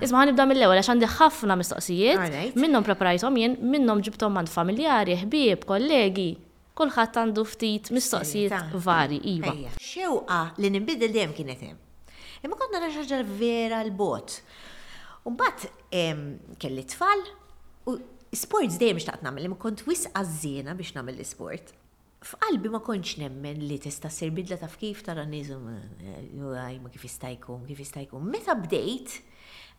Isma' ħa nibda mill-ewwel għax għandi ħafna mistoqsijiet, minnhom preparajthom jien, minnhom ġibthom m'għand familjari, ħbieb, kollegi, kulħadd għandu ftit mistoqsijiet varji, iva. Xewqa li ninbidel dejjem kienet hemm. Imma kont nara xi ħaġa vera 'l bogħod. U mbagħad kelli t-tfal u sports dejjem xtaqt nagħmel imma kont wisq għażżiena biex nagħmel l-isport. F'qalbi ma kontx nemmen li tista' ssir bidla taf kif tara n-nies u jgħidu kif jista' jkun, kif jista' jkun. Meta bdejt,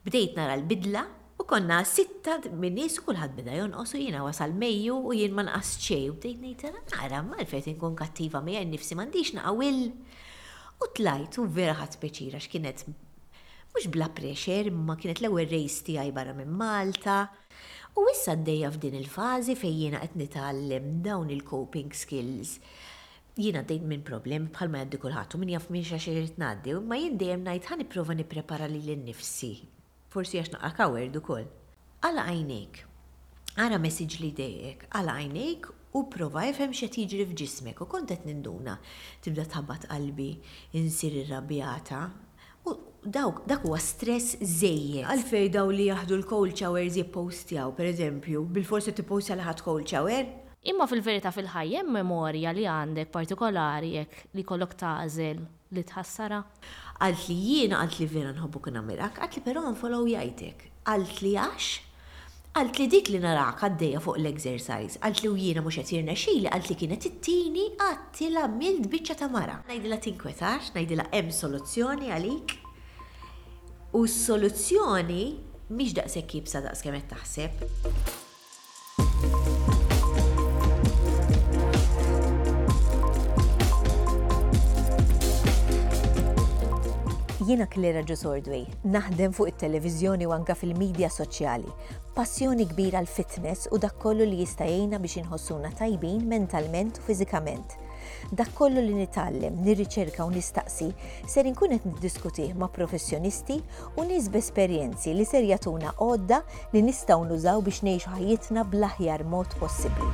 bdejt nara l-bidla u konna sitta minn nies u kulħadd beda jonqos u jiena wasal Mejju u jien ma nqast xejn u bdejt ngħid ara nara m'għalfejn qed inkun kattiva miegħi nnifsi m'għandix nqawill. U tlajt u vera ħadt pjaċir għax kienet mhux bla pressure imma kienet l-ewwel race tiegħi barra minn Malta. U issa għaddejja f'din il-fażi fejn jiena qed nitgħallem dawn il-coping skills. Jien għaddejt minn problemi bħalma jgħaddi kulħadd u min jaf minn x'għaxir irid ngħaddi, imma jien dejjem ngħid ħa nipprova nipprepara lili nnifsi. Forsi għax naqra coward ukoll. Għala għajnejk. Ara messaġġ li jdejqek, għala għajnejk u pprova ifhem x'qed jiġri f'ġismek u kont qed ninduna, tibda tħabbat qalbi, insir irrabjata, U dawk, dak huwa stress żejjed. Għalfejn dawn li jaħdu l-cold showers jippostjaw, pereżempju, bilfors se tippostja li ħadt cold shower? Imma fil-verità fil-ħajja hemm memorja li għandek partikolari hekk li jkollok tagħżel li tħassarha? Qaltli, Jiena qaltli vera nħobbok u nagħmilek. Qaltli, Però unfollow jgħidlek. Qaltli, Għax? Qaltli dik li narak għaddejja fuq l-exercise, qaltli u jiena mhux qed jirnexxili, qaltli kienet ittini għattila għamilt biċċa ta' mara. Ngħidilha tinkwetax, ngħidilha hemm soluzzjoni għalik. U s-soluzzjoni mhix daqshekk iebsa daqs kemm qed taħseb. Jiena Claire Agius Ordway, Naħdem fuq it-televiżjoni u anke fil-midja soċjali. Passjoni kbira l fitness u dak kollu li jista' jgħinna biex inħossuna tajbin mentalment u fiżikament. Dak kollu li nitgħallem, nirriċerka u nistaqsi ser inkun qed niddiskutih ma' professjonisti u nies b'esperjenzi li ser jagħtuna għodda li nistgħu nużaw biex ngħixu ħajjitna bl-aħjar mod possibbli.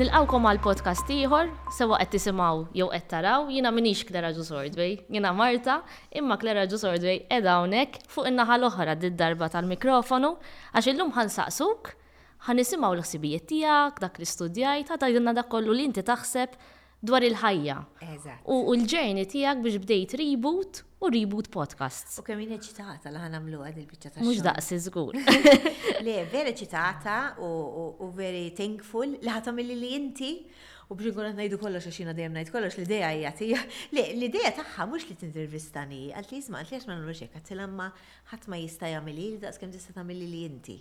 Nilqgħukom għal podcast ieħor, sewwa qed tisimgħu jew qed taraw, jiena m'iniex Clara Juice Ordway, jiena Marta, imma Clara Juice Ordway qiegħda hawnhekk fuq in-naħa l-oħra did-darba tal-mikrofonu, għax illum ħa nsaqsuk, ħa nisimgħu l-ħsibijiet tiegħek, dak li studjajt, ħa tgħidilna dak kollu li inti taħseb dwar il-ħajja. Eżatt. U l-journey tiegħek biex bdejt Reboot u Reboot Podcasts. U kemm jien eċitata li ħan għamlu għad il-bicċa ta' Mhux daqsi żgur. Le, vera eċitata u very thankful li ħatam li li inti u biex nkun ngħidu kollox għax jiena dejjem ngħid kollox l-idea hija tija. Le, l-idea tagħha mhux li tintervistani, għalt li jisma' għalt li għax ma nagħmlux hekk, għadd ma ħadd ma jista' jagħmel li daqskemm tista' tagħmel li inti.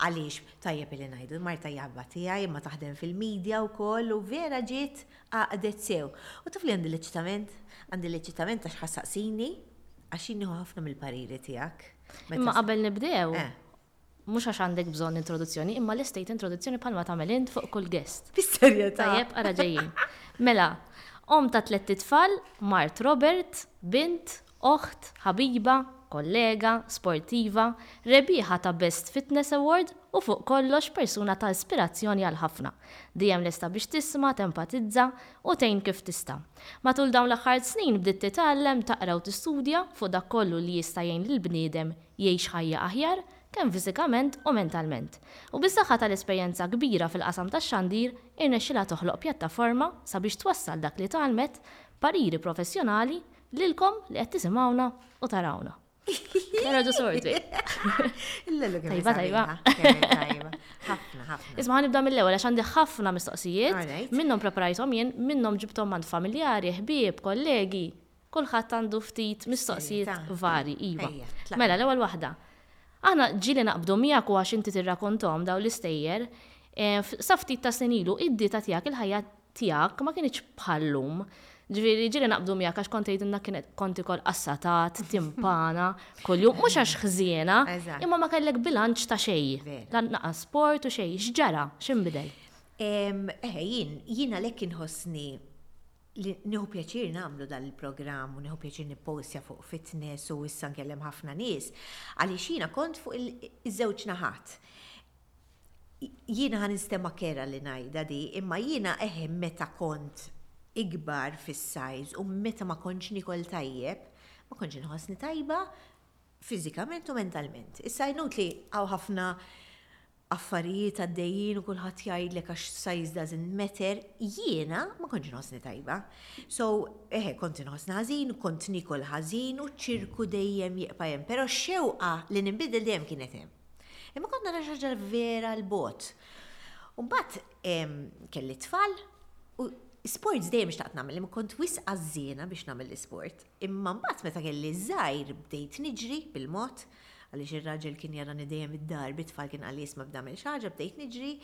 Għaliex, tajjeb illi ngħidu, l-mart tajjaba tiegħi imma taħdem fil-media wkoll u vera ġiet għaqdet sew. U taf li għandi leċitament? Għandi leċitament għax ħa ssaqsini, għax jien nieħu ħafna mill-pariri tiegħek. Imma qabel nibdew, eh. mhux għax għandek bżonn introduzzjoni, imma l-estate introduzzjoni bħalma tagħmel int fuq kull guest. Fis-serjetà. Tajjeb ara ġejjin. Mela, Om ta' tlet tfal, Mart Robert, bint oħt, ħabiba, kollega, sportiva, rebbieħa ta' Best Fitness Award u fuq kollox persuna ta' ispirazzjoni għal ħafna, dejjem lesta biex tisma', tempatizza u tgħin kif tista'. Matul dawn l-aħħar snin bdiet titgħallem, taqra u tistudja fuq dak kollu li jista' jgħin lill-bniedem jgħix ħajja aħjar kemm fiżikament u mentalment. U bis-saħħa tal-esperjenza kbira fil-qasam tax-xandir irnexxilha toħloq pjattaforma sabiex twassal dak li tgħallmet, pariri professjonali, Lilkom li qed tisimgħuna u tarawna. Kena ġu sorti. Tajba, tajba. Ħafna, ħafna. Isma ħanibda mill-ewwel għax għandi ħafna mistoqsijiet, minnhom preparajthom jien, minnhom ġibthom mand familjari, ħbieb, kollegi, kulħadd għandu ftit mistoqsijiet vari, iva. Mela, l-ewwel waħda. Aħna ġili naqbdu miegħek u għax inti tirrakontom daw l-istejjer, eh, sa ftit ta' senilu id-dieta tiegħek il-ħajja tiegħek ma kinitx bħal-lum. Ġifieri ġieli naqbdu miegħek għax kont tgħidilna kienet kont ikol qassatat, timpana, kuljum, mhux għax ħżiena, imma ma kellek bilanċ ta' xejn. Lanqas sport u xejn, x'ġara, x'inbidel? Eħe, jien, jien għalhekk inħossni li nieħu pjaċir nagħmlu dan il-programm u nieħu pjaċir nippostja fuq fitness u issa nkellem ħafna nies, għaliex jiena kont fuq iż-żewġ naħat. jiena ħa nistema' kerha li ngħidha di, imma jiena eħe meta kont ikbar fis-size u meta ma kontx niekol tajjeb, ma kontx inħossni tajba fiżikament u mentalment. Issa inutli hawn ħafna affarijiet għaddejjin u kulħadd jgħidlek għax size doesn't matter, jiena ma kontx inħossni tajba. So, eħe kont inħossni ħażin, kont niekol ħażin u ċ-ċirku dejjem jibqa' hemm, però x-xewqa li ninbidel dejjem kienet hemm. Imma kont nara xi ħaġa vera l bogħod. U mbagħad kelli tfal u sports dejjem xtaqt nagħmel, imma kont wis għażżiena biex nagħmel l-isport. Imma mbagħad meta kelli żgħir bdejt niġri bil-mod, għaliex ir-raġel kien jarani dejjem id-dar bit-tfal kien għalli jisma' b'damel xi ħaġa bdejt niġri.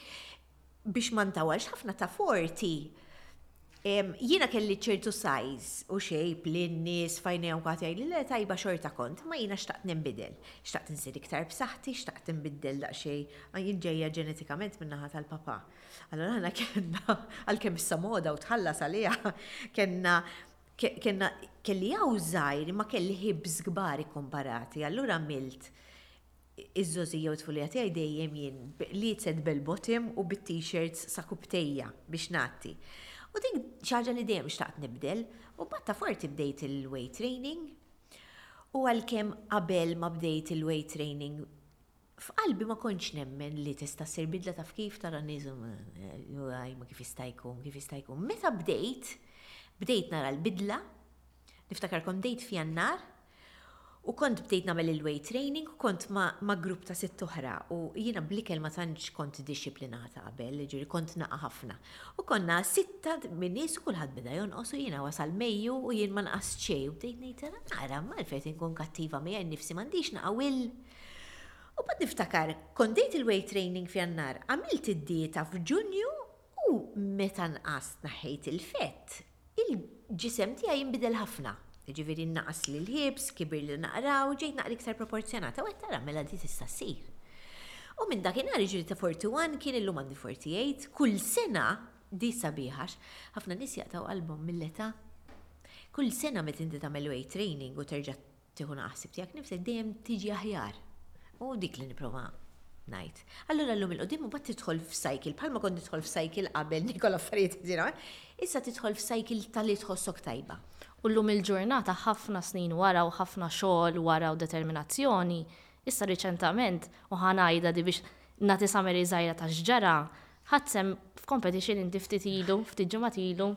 biex ma ntawalx ħafna ta' forti, jiena kelli ċertu sajz u xejp li n-nies fajnejhom kwaħt jgħidli le tajba xorta kont, ma jiena xtaqt ninbidel. Xtaqt insir iktar b'saħħti, xtaqt inbiddel daqsxejn, ma jien ġejja ġenetikament min-naħa tal-papà. Allura aħna kellna għalkemm issa moda u tħallas għaliha, kellna kellna kelli hawn żgħir imma kelli ħibs kbar ikkumparati, allura għamilt Iż-żgħożi jew it-tfulija tiegħi dejjem jien b'qliezet bell bottom u bit-t-shirts sa kupbtejja biex ngħatti. U dik xi ħaġa li dejjem xtaqt nibdel u mbagħad ta' forti bdejt il-weight training. U għalkemm qabel ma bdejt il-weight training f'qalbi ma kontx nemmen li tista' ssir bidla taf kif tara n-nies u jgħidu kif jista' jkun, kif jista' jkun. Meta bdejt, bdejt nara l-bidla, niftakar kont bdejt f'Jannar, U kont bdejt nagħmel il-weight training u kont ma' ma' grupp ta' sitt oħra u jiena bl-ikel ma tantx kont dixxiplinata qabel, jiġifieri kont naqa' ħafna. U konna sitta minn nies u kulħadd beda jonqos u jiena wasal mejju u jien ma nqast xejn u bdejt ngħid ara nara m'għalfejn qed inkun kattiva miegħi nnifsi m'għandix naqa' will. U bad niftakar kont bdejt il-weight training f'Jannar, għamilt id-dieta f'Ġunju u meta nqast naħħejt il-fett Il-ġisem tiegħi inbidel ħafna. Jiġifieri naqasli l-ħiebs, kibirli naqra u ġejt naqra iktar proporzjonata u qed tara mela di tista' ssir. U minn dakinhar jiġri ta' 41 kien illum għandi 48, kull sena, di sabiħa għax ħafna nies jaqtgħu qalbhom mill-età. Kull sena meta inti tagħmel weight training u terġa' Tieħu naqqa' ħsieb tiegħek nnifsek dejjem tiġi aħjar. U dik li nipprova ngħid. Allura llum il-quddiem imbagħad tidħol f'cycle, bħalma kont nidħol f'cycle qabel nikol affarijiet ħżiena wara, issa tidħol f'cycle ta' li tħossok tajba. U llum il-ġurnata ħafna snin wara u ħafna xogħol wara u determinazzjoni, issa riċentament, u ħa ngħidha di biex nagħti summary żgħira ta' x'ġara, ħadt sehem f'competition inti ftit ilu, ftit ġimgħat ilu,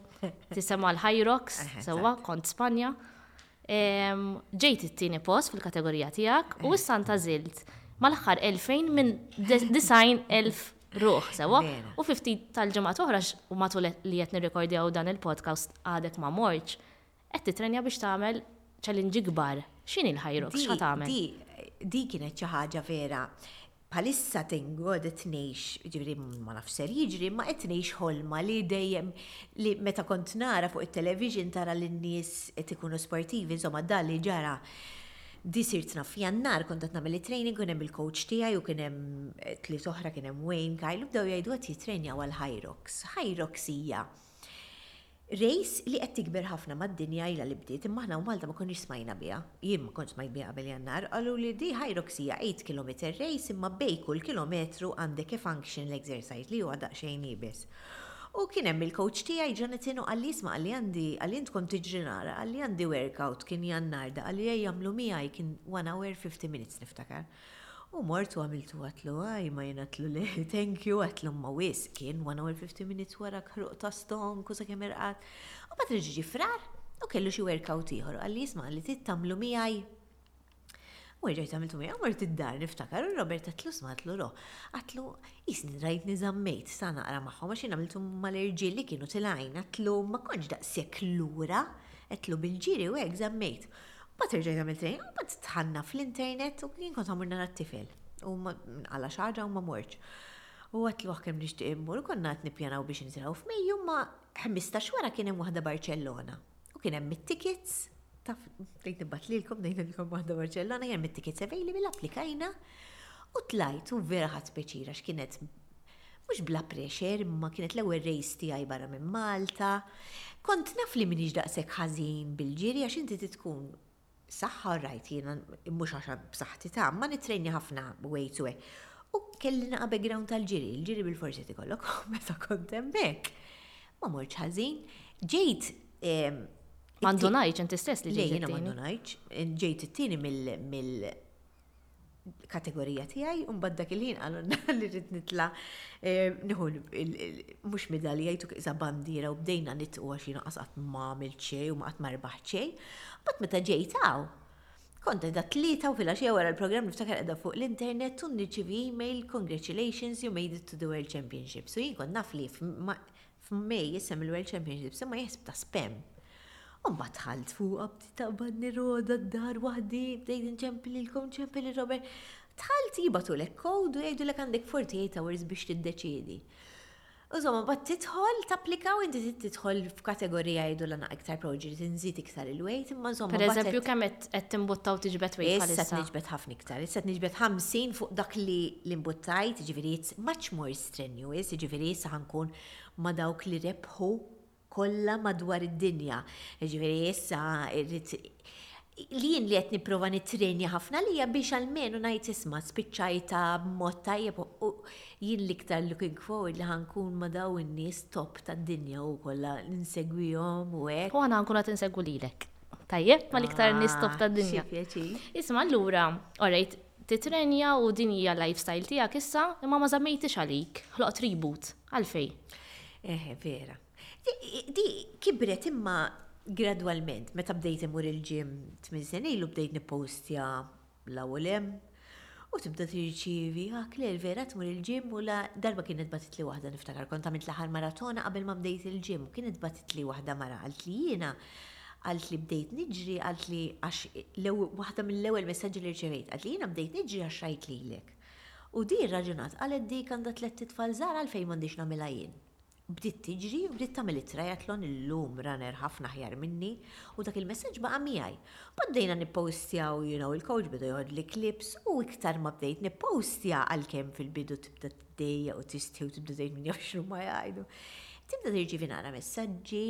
tisemha l-Hyrox, sewwa, kont Spanja. Ġejt it-tieni post fil-kategorija tiegħek u issa ntgħażilt mal-aħħar 2,000 minn 90,000 ruħ, sewwa? U fi ftit tal-ġimgħat oħra u matul li qed nirrikordjaw dan il-podcast għadek ma mortx, qed tittrenja biex tagħmel challenge ikbar. X'inhi l-Hyrox? X'ħa tagħmel? Di kienet xi ħaġa vera. Bħalissa tinqgħod qed ngħix, jiġifieri ma nafx ser jiġri, imma qed ngħix ħolma li dejjem li meta kont nara fuq it-television tara lin-nies qed ikunu sportivi, insomma dan li ġara di sirt naf f'Jannar kont qed nagħmel it-training kien hemm il-coach tiegħi u kien hemm tliet oħra kien hemm Wayne Kyle u bdew jgħidu qed jittrenjaw għal Hyrox. Hyrox hija Race li qed tikber ħafna mad-dinja ilha li bdiet imma aħna u Malta ma konniex smajna biha. Jien ma kontx smajt biha qabel Jannar. Qaluli di Hyrox hija eight kilometer race imma bejn kull kilometru għandek a functional exercise li huwa daqsxejn iebes. U kien hemm il-coach tiegħi Jonathan u qalli isma' qalli għandi qalli int kont tiġri nara qalli għandi workout kien Jannar da qalli ejja għamlu miegħi kien one hour fifty minutes niftakar. U mort u għamiltu għatlu għaj ma jien għatlu le thank you għatlu imma wisq kien one hour 50 minutes warak ħruq ta' stonk u sakemm irqad. U mbagħad reġa' ġie Frar u kellu xi workout ieħor u qalli isma' qalli trid tagħmlu miegħi. U erġajt għamiltu miegħi u mort id-dar niftakar u Robert għatlu isma' għatlu ro għatlu qisni rajtni żammejt sa naqra magħhom għax jien għamiltu mal-irġiel li kienu tilgħin għatlu ma kontx daqshekk lura għatlu bil-ġiri u hekk żammejt. Mbagħad irġa' jagħmel train, mbagħad tħanna fl-internet u jien kont għamur nara t-tifel. U għalla xaġa u ma morċ. U għat l kemm nixtieq immur, konna qed nippjanaw biex nitilgħu f'Mejju ma 15 wara kien hemm waħda Barcellona. U kien hemm it-tickets taf tgħid nibgħat lilkom ngħidilkom waħda Barcellona kien hemm it-tickets available applikajna u tlajt u vera ħadd speċira x'kienet Mhux bla pressure imma kienet l-ewwel race tiegħi barra minn Malta. Kont naf li m'iniex daqshekk ħażin bil-ġiri għax inti trid tkun b'saħħa alright jiena mhux għax b'saħħti ta' imma nittrejnja ħafna weights u hekk. U kelli naqa' background tal-ġiri, il-ġiri bil-forsi qed ikollok meta kont hemmhekk. Ma mortx ħażin. Ġejt ehm, Mandunajċ inti stess li ġejt. Lejjina mandunajċ, ġejt it-tieni mill kategorija tiegħi u mbagħad dak il-ħin qalulna li rrid nitla' eh, nieħu mhux midali jgħidu kisa bandiera u bdejna nitqu għax jiena qatt ma għamil xejn u ma qatt ma rbaħ xejn. Mbagħad meta ġejt hawn, kont qegħda tlieta u filgħaxija wara l-programm niftakar qiegħda fuq l-internet u nirċivi email congratulations you made it to the World Championships. U jien kont naf li F'May jissem il-World Championships imma jeħseb ta' spam. U mbagħad dħalt fuqha bdiet taqbadni roda d-dar waħdi, bdejt inċempi lilkom, ċempi lil Robert. Dħalt jibatulek kowdu jgħidulek għandek 48 hours biex tiddeċiedi. U żomma mbagħad tidħol tapplika u inti tidħol f'kategorija jgħidu l iktar proġi li tinżid iktar il-wejt imma żomma. Per eżempju kemm qed timbutta u tiġbed wejt bħalissa. Issa niġbed ħafna iktar, issa niġbed 50 fuq dak li l-imbuttajt, ġifieri it's much more strenuous, jiġifieri saħa nkun ma' dawk li rebħu kollha madwar id-dinja, jiġifieri issa irrid li jien li qed nipprova nittrejnja ħafna lija biex almenu ngħid isma' spiċċajtha b'mod tajjeb u jien l-iktar looking forward li ħa nkun ma' dawn in-nies top tad-dinja u kollha insegwihom u hekk. U aħna nkunu qed insegwu lilek. Tajjeb, mal-iktar nies top tad-dinja. Ah, xi pjaċir. Isma' allura, orajt, Titrenja u din hija l-lifestyle tiegħek issa, imma ma żammejthiex għalik, ħloqt reboot. Għalfejn? Eħe, vera. Di kibret imma gradwalment, meta bdejt immur il-gym tmien sena ilu bdejt nippostja la u lhemm u tibda tirċievi, ah Claire vera tmur il-gym u la, darba kienet bagħtitli waħda niftakar kont għamilt l-aħħar maratona qabel ma bdejt il-gym u kienet bagħtitli waħda mara qaltli jiena Qalt li bdejt niġri, qalt li għax waħda mill-ewwel messaġġi li rċevejt, qalt li jiena bdejt niġri għax rajt lilek. U di rraġunat, qalet dik għandha tlett itfal żgħar għalfejn m'għandix nagħmilha jien. Bdiet tiġri u bdiet tagħmel it-triathlon illum runner ħafna aħjar minni u dak il-messaġġ baqa' miegħi. Mbagħad bdejna nippowstjaw you know il-coach beda joħodli clips u iktar ma bdejt nippowstja għalkemm fil-bidu tibda dejja u tistħi u tibda tgħid min jaf x'nu ma jgħidu. Tibda tirċivi nara messaġġi,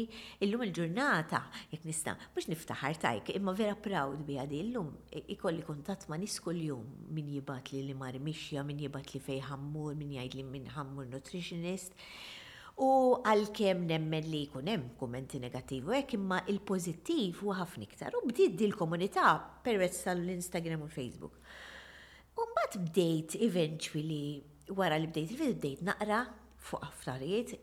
illum il-ġurnata, jekk nista' mhux niftaħar tajk, imma vera proud biha di illum ikolli kuntatt ma' nies kuljum min jibgħat li li mar mixja, min jibgħat li fejn ħammur, min jgħid li min ħammur nutritionist. U għalkemm nemmen li jkun hemm kummenti negattivi hekk imma il-pożittiv huwa ħafna iktar u bdiet di l-komunità permezz tal-Instagram u Facebook. U mbagħad bdejt eventually wara li bdejt il-video bdejt naqra fuq affarijiet,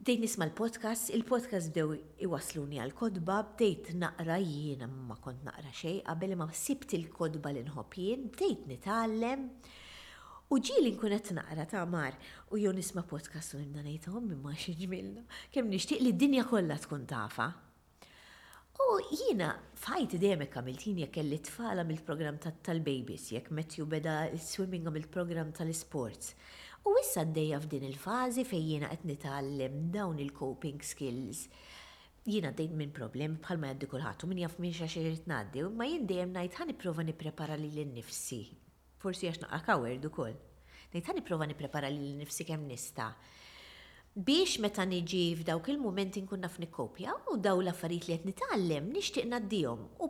bdejt nisma' l-podcast, il-podcast bdew iwasluni għal kotba, bdejt naqra jien ma kont naqra xejn qabel imma sibt il-kotba li nħobb jien, bdejt nitgħallem. U ġieli nkun qed naqra ta' mar u jew nisma' podcast u nibda ngħid ommi ma xi ġmielna. Kemm nixtieq li d-dinja kollha tkun tafa. U jiena f'ħajti dejjem hekk għamilt, jien jekk kelli t-tfal għamilt programm tal-babies, jekk Matthew beda s-swimming għamilt programm tal-isports. U issa għaddejja f'din il-fażi fejn jiena qed nitgħallem dawn il-coping skills. Jiena għaddejt minn problemi bħalma jgħaddi kulħadd u min jaf minn x'għax irrid ngħaddi, imma jien dejjem ngħid ħa nipprova nipprepara lili nnifsi Forsi għax naqra coward ukoll. Ngħid ħa nipprova nipprepara lili nnifsi kemm nista' biex meta niġi f'dawk il-mumenti nkun naf nikkopja u dawn l-affarijiet li qed nitgħallem nixtieq ngħaddihom u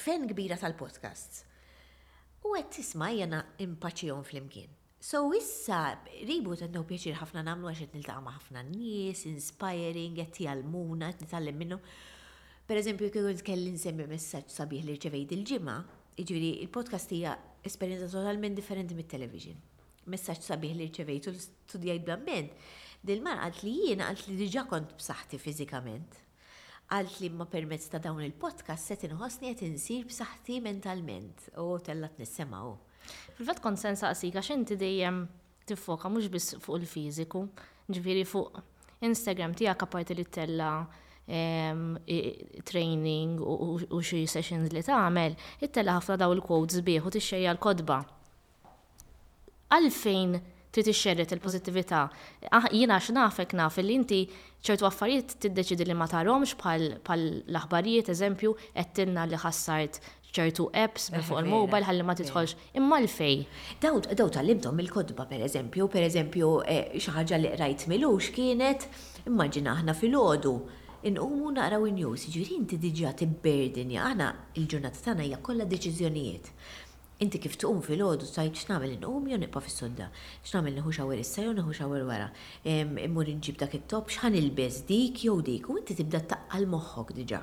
fan kbira tal-podcasts. U għedt isma' ejja impaċihom flimkien. So issa qribu qed neħu pjaċir ħafna nagħmlu għax qed niltaqa' ma' ħafna nies, inspiring, qed jgħallmuna, qed nitgħallem minnhom. Pereżempju jekk ikun kelli nsemmi messaġġ sabiħ li rċevejt dil-ġimgħa, jiġifieri il-podcast hija esperjenza totalment differenti mit-television. Messaġġ sabiħ li rċevejt u li studjajt bl-amment, dil-mara qalt li jiena qalt li diġà kont b'saħħti fiżikament. Għalt li imma permezz ta' dawn il-podcasts qed inħossni qed insir b'saħħti mentalment u tellgħatni s-sema u. Fil-fatt kont se nsaqsik għax inti dejjem tiffoka mhux biss fuq il-fiżiku, ġifieri fuq Instagram tiegħek apparti li ttella' training u xi sessions li tagħmel, ittella' ħafna dawn il-quotes sbieħ u tixxejja' l-kotba. Għalfejn trid ixxerred il-pożittività? Jien għax nafek naf illi inti ċertu affarijiet tiddeċiedi li ma tarhomx bħal bħal l-aħbarijiet, eżempju, għedtilna li ħassart ċertu apps minn fuq il-mobile ħalli ma tidħolx. Imma għalfejn? Dawn dawn tgħallimthom mill-kotba pereżempju, pereżempju xi ħaġa li qrajt m'ilux kienet, immaġina aħna filgħodu nqumu naqraw in-news, jiġifieri inti diġà tibberdinja, aħna l-ġurnata tagħna hija kollha deċiżjonijiet. Inti kif tqum filgħodu tgħid x'nagħmel inqum jew nibqa' fis-sodda? X'nagħmel nieħu shower issa jew nieħu shower wara? Immur inġib dak it-topp? X'ħa nilbes dik jew dik? U inti tibda taqgħal moħħok diġà.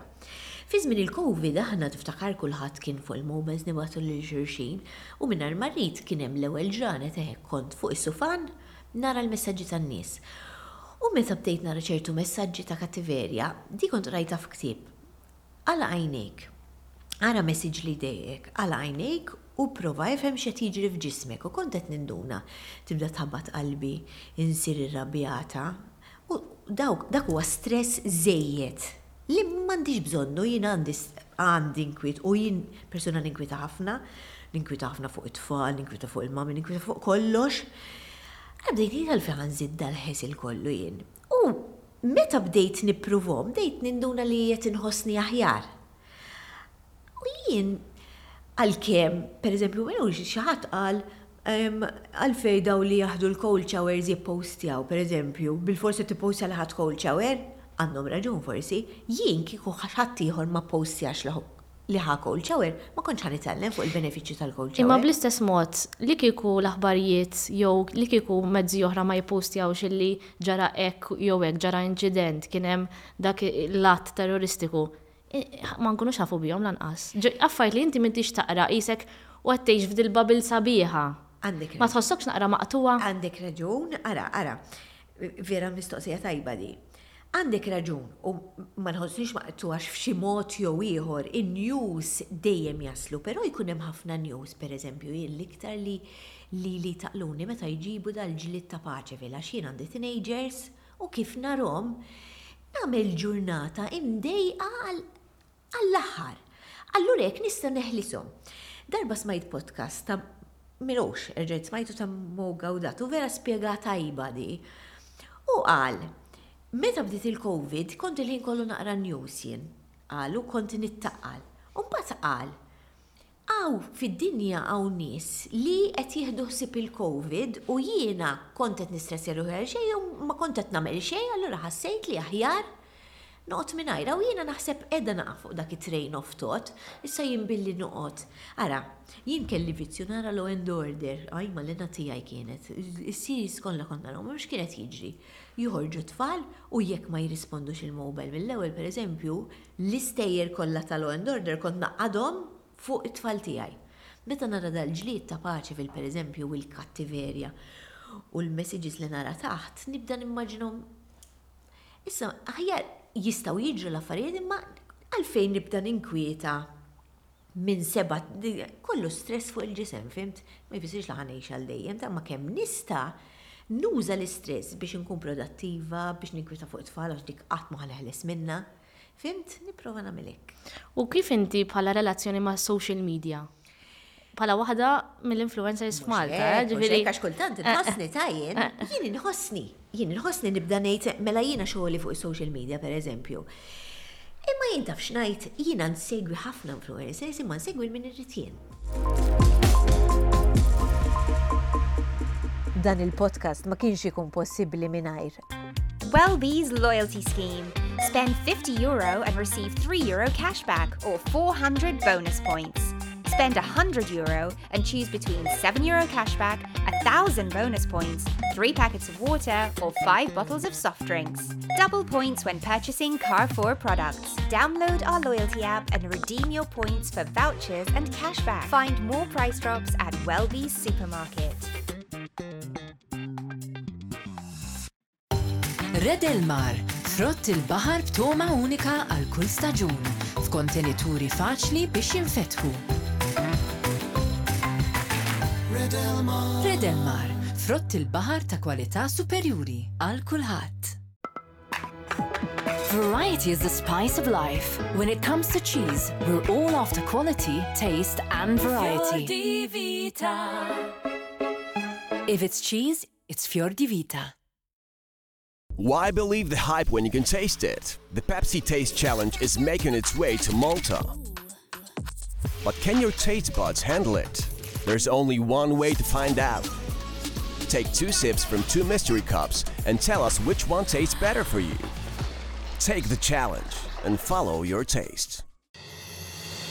Fi żmien il-Covid aħna tiftakar kulħadd kien fuq il-mobiles nibagħtu lil xulxin u mingħajr ma rrid kien hemm l-ewwel ġranet hekk kont fuq is-sufan nara l-messaġġi tan-nies. U meta bdejt nara ċertu messaġġi ta' kattiverja, dik kont qrajtha f'ktieb. Għala għajnejk. Ara messaġġ li jdejqek. Għala għajnejk u pprova ifhem x'qed jiġri f'ġismek. U kont qed ninduna. Tibda tħabbat qalbi, insir irrabjata. U dawk, dak huwa stress żejjed li m'għandix bżonnu, jien għandi, għandi nkwiet u jien persuna ninkwieta ħafna, ninkwieta ħafna fuq it-tfal, ninkwieta fuq il-mami, ninkwieta fuq kollox. Ara bdejt ngħid għalfejn ħa nżid dal-ħesel kollu jien. U meta bdejt nippruvahom bdejt ninduna li qed inħossni aħjar. U jien għalkemm, per eżempju, xi ħadd qal għalfejn dawn li jaħdu l-cold showers jippostjaw, per eżempju, bilfors qed tippostja li ħadt cold shower? Għandhom raġun forsi. Jien kieku ħaddieħor ma ppostjax li ħa cold shower, ma kontx ħa nitgħallem fuq il-benefiċċju tal-cold shower. Imma bl-istess mod, li kieku l-aħbarijiet jew li kieku mezzi oħra ma jippostjawx illi ġara hekk jew hekk, ġara inċident, kien hemm dak l-att terroristiku, ma nkunux nafu bihom lanqas. Affarijiet li inti m'intix taqra, qisek u qed tgħix f'dil-bubble sabiħa. Ma tħossokx naqra maqtugħa? Għandek raġun. Ara, ara. Vera mistoqsija tajba di. Għandek raġun u ma nħossnix maqtu għax f'xi mod jew ieħor in-news dejjem jaslu però jkun hemm ħafna news pereżempju jien l-iktar li lili jtaqluni meta jġibu dal-ġlied ta' paċevi għax jien għandi teenagers u kif narhom nagħmel ġurnata imdejqa għal Għall-aħħar! Allura jekk nista' neħlishom. Darba smajt podcast ta' min hux, erġajt smajtu ta' Mo Gawdat u vera spjega tajba di. U qal, meta bdiet il-Covid kont il-ħin kollu naqra n-news jien, qal u kont nittaqqal. U mbagħad qal, Hawn fid-dinja hawn nies li qed jieħdu ħsieb il-Covid u jiena kont qed nistressja ruħi għal xejn jew ma kont qed nagħmel xejn allura ħassejt li aħjar noqgħod mingħajrha u jiena naħseb qiegħda naqa' fuq dak it-train of thought issa jien billi noqgħod. Ara, jien kelli vizzju nara Law and Order, hi malena tiegħi kienet, is-series kollha kont narahom imma x'kien qed jiġri? Joħorġu t-tfal u jekk ma jirrispondux il-mobile mill-ewwel pereżempju, L-istejjer kollha ta' law and order kont naqqadhom fuq it-tfal tiegħi. Meta nara dal-ġlied ta' paċi fil pereżempju il-kattiverja u l-messages li nara taħt nibda nimmaġinhom Issa, aħjar jistgħu jiġru l-affarijiet imma għalfejn nibda ninkwieta? minn seba' kollu stress fuq il-ġisem, fhimt? Ma jfissirx li ħa ngħix għal dejjem, ta' imma kemm nista' nuża l-istress biex inkun prodattiva, biex ninkwieta fuq it-tfal għax dik qatt ma ħa neħles minnha. Fhimt? Nipprova nagħmel hekk. U kif inti bħala relazzjoni mas-social media? Bħala waħda mill-influencers f'Malta, ġifieri. Mhux hekk għax kultant inħossni ta' jien, jien inħossni. Jien inħossni nibda ngħid, mela jiena xogħli fuq is-social media pereżempju. Imma jien taf x'ngħid, jiena nsegwi ħafna influencers imma nsegwi l-min irrid jien. Dan il-podcast ma kienx ikun possibbli mingħajr. Wellbees Loyalty Scheme. Spend 50 euro and receive 3 euro cashback or 400 bonus points. Spend 100 euro and choose between 7 euro cashback 1,000 bonus points, 3 packets of water, or 5 bottles of soft drinks. Double points when purchasing Carrefour products. Download our loyalty app and redeem your points for vouchers and cashback. Find more price drops at Welby's supermarket. Red Del Mar, frott il-baħar b'togħma unika għal kull staġun, f'kontenituri faċli biex jinfetħu. Red Del Mar, frott il-baħar ta' kwalità superjuri għal kulħadd. Variety is the spice of life. When it comes to cheese, we're all after quality, taste and variety. If it's cheese, it's Fior di Vita. Why believe the hype when you can taste it? The Pepsi Taste Challenge is making its way to Malta. But can your taste buds handle it? There's only one way to find out. Take two sips from two mystery cups and tell us which one tastes better for you. Take the challenge and follow your taste.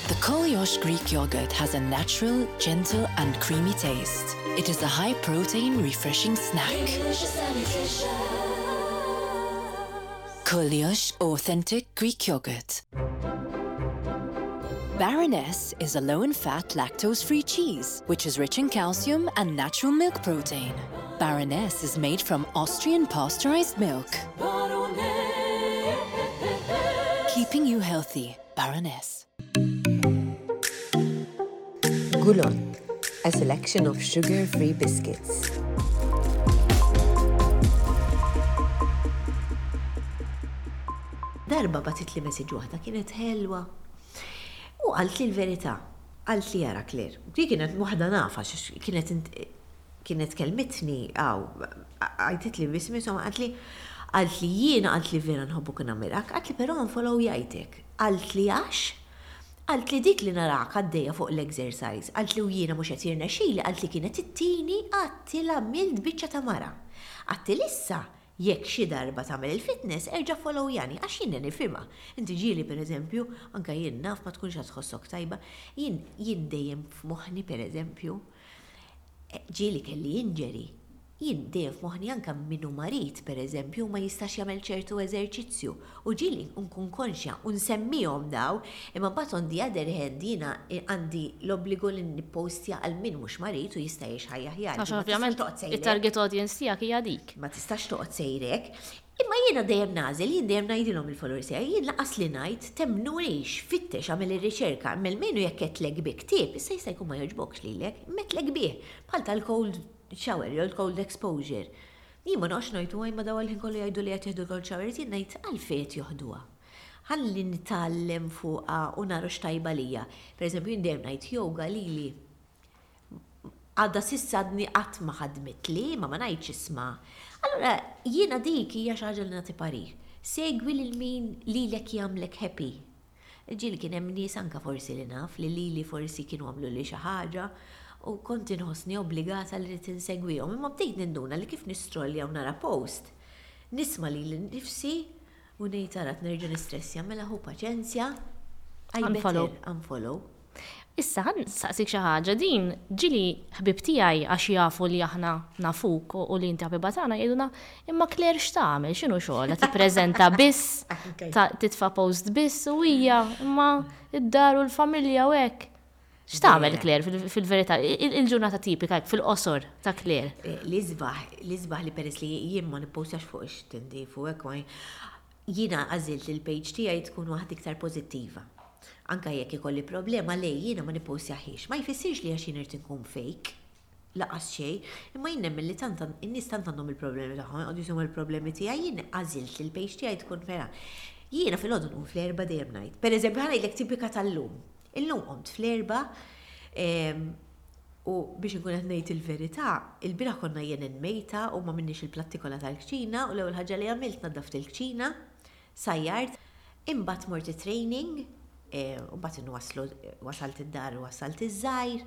The Kolios Greek yogurt has a natural, gentle, and creamy taste. It is a high protein, refreshing snack. Kolios Authentic Greek Yogurt. Baroness is a low-in-fat, lactose-free cheese, which is rich in calcium and natural milk protein. Baroness is made from Austrian pasteurized milk. Keeping you healthy, Baroness. Gulon, a selection of sugar-free biscuits. Darba batit li message waħda kienet ħelwa. U għalt li l-verita, għalt li jara kler. Di kienet waħda nafa, kienet Kienet kellmitni, aw, għajtitli b'ismi, insomma, qaltli, qaltli jiena, qaltli vera nħobbuk u nagħmilek, qaltli però unfollow jgħidtek. Qaltli għax? Qaltli dik li narak għaddejja fuq l-exercise, qaltli u jiena mhux qed jirnexxili, qaltli kienet it-tieni att li għamilt biċċa ta' mara. Qaltli issa Jekk xi darba tagħmel il-fitness, erġa' followjani għax jiena nifhimha. Inti ġieli pereżempju, anke jien naf ma tkunx qed tħossok tajba, jien, jien dejjem f'moħħni pereżempju, ġieli kelli injury, jien dejjem f'moħħni anke min hu marid pereżempju u ma jistax jagħmel ċertu eżerċizzju U ġieli nkun konxja u nsemmihom dawn, imma mbagħad on the other hand jiena għandi l-obbligu li nippostja għal min mhux marid u jista' jgħix ħajja aħjar. Għax ovvjament it-target audience tiegħek hija dik. Ma tistax toqgħod sejrek. Imma jiena dejjem nagħżel, jien dejjem ngħidilhom lill-followers tiegħi, jien lanqas li ngħid, temm u għix, fittex, agħmel ir-riċerka, imma almenu jekk għedtlek bi ktieb, issa jista' jkun ma jogħġbokx lilek, imma għedtlek bih, bħal tal-cold shower jew il-cold exposure. Jien ma noqgħodx ngħid, u imma dawn il-ħin kollu jgħidu li qed jieħdu l-Golden Shower, irid jien ngħid għalfejn qed joħduha. Ħalli nitgħallem fuqha u nara x'tajba lija. Per eżempju, jien dejjem ngħid yoga lili għadha s'issa għadni qatt ma ħadmitli, imma ma ngħidx ismha. Allura jiena dik hija xi ħaġa li nagħti parir. Segwi lil min lilek jagħmlek happy. Ġieli kien hemm nies anke forsi li naf li lili forsi kienu għamluli xi ħaġa u kont inħossni obbligata li rrid insegwihom imma bdejt ninduna li kif nistrollja u nara post nisma' lili nnifsi u ngħid ara qed nerġa' nistressja mela ħu paċenzja I better unfollow. Issa ħa nsaqsik xi ħaġa, din ġieli ħbieb tiegħi għax jafu li aħna nafuk u li inti ħabiba tagħna jgħidulna, imma Claire x'tagħmel, x'inhu xogħolha, tippreżenta biss, titfa' post biss u hija, imma d-dar u l-familja u hekk. X'tagħmel Claire fil-verità, il-ġurnata tipika hekk fil-qosor ta' Claire? L-isbaħ, l-isbaħ li peress li jien ma nippostax fuq ix-xtendi fuq hekk, Jiena għażilt li l-page tiegħi tkun waħda iktar pożittiva. Anke jekk ikolli problema, le, jiena ma nippowstjahiex. Ma jfissirx li għax jien irid inkun fake. Lanqas xejn. Imma jien nemmen li tant in-nies tant għandhom il-problemi tagħhom, joqogħdu jisimgħu l-problemi tiegħi, jien għażilt li l-page tiegħi tkun vera. Jiena filgħodu nqum fl-erbgħa dejjem ngħid. Pereżempju ħa ngħidlek tipika tal-lum. Illum qomt fl-erbgħa, U biex inkun qed ngħid il-verità, ilbieraħ konna jien and Mejta u ma minniex il-plattikola tal-kċina u l-ewwel ħaġa li għamilt naddaft il-kċina, sajjart, imbagħad mort it-training, u mbagħad inwasslu, wasalt id-dar u wassalt iż-żgħir,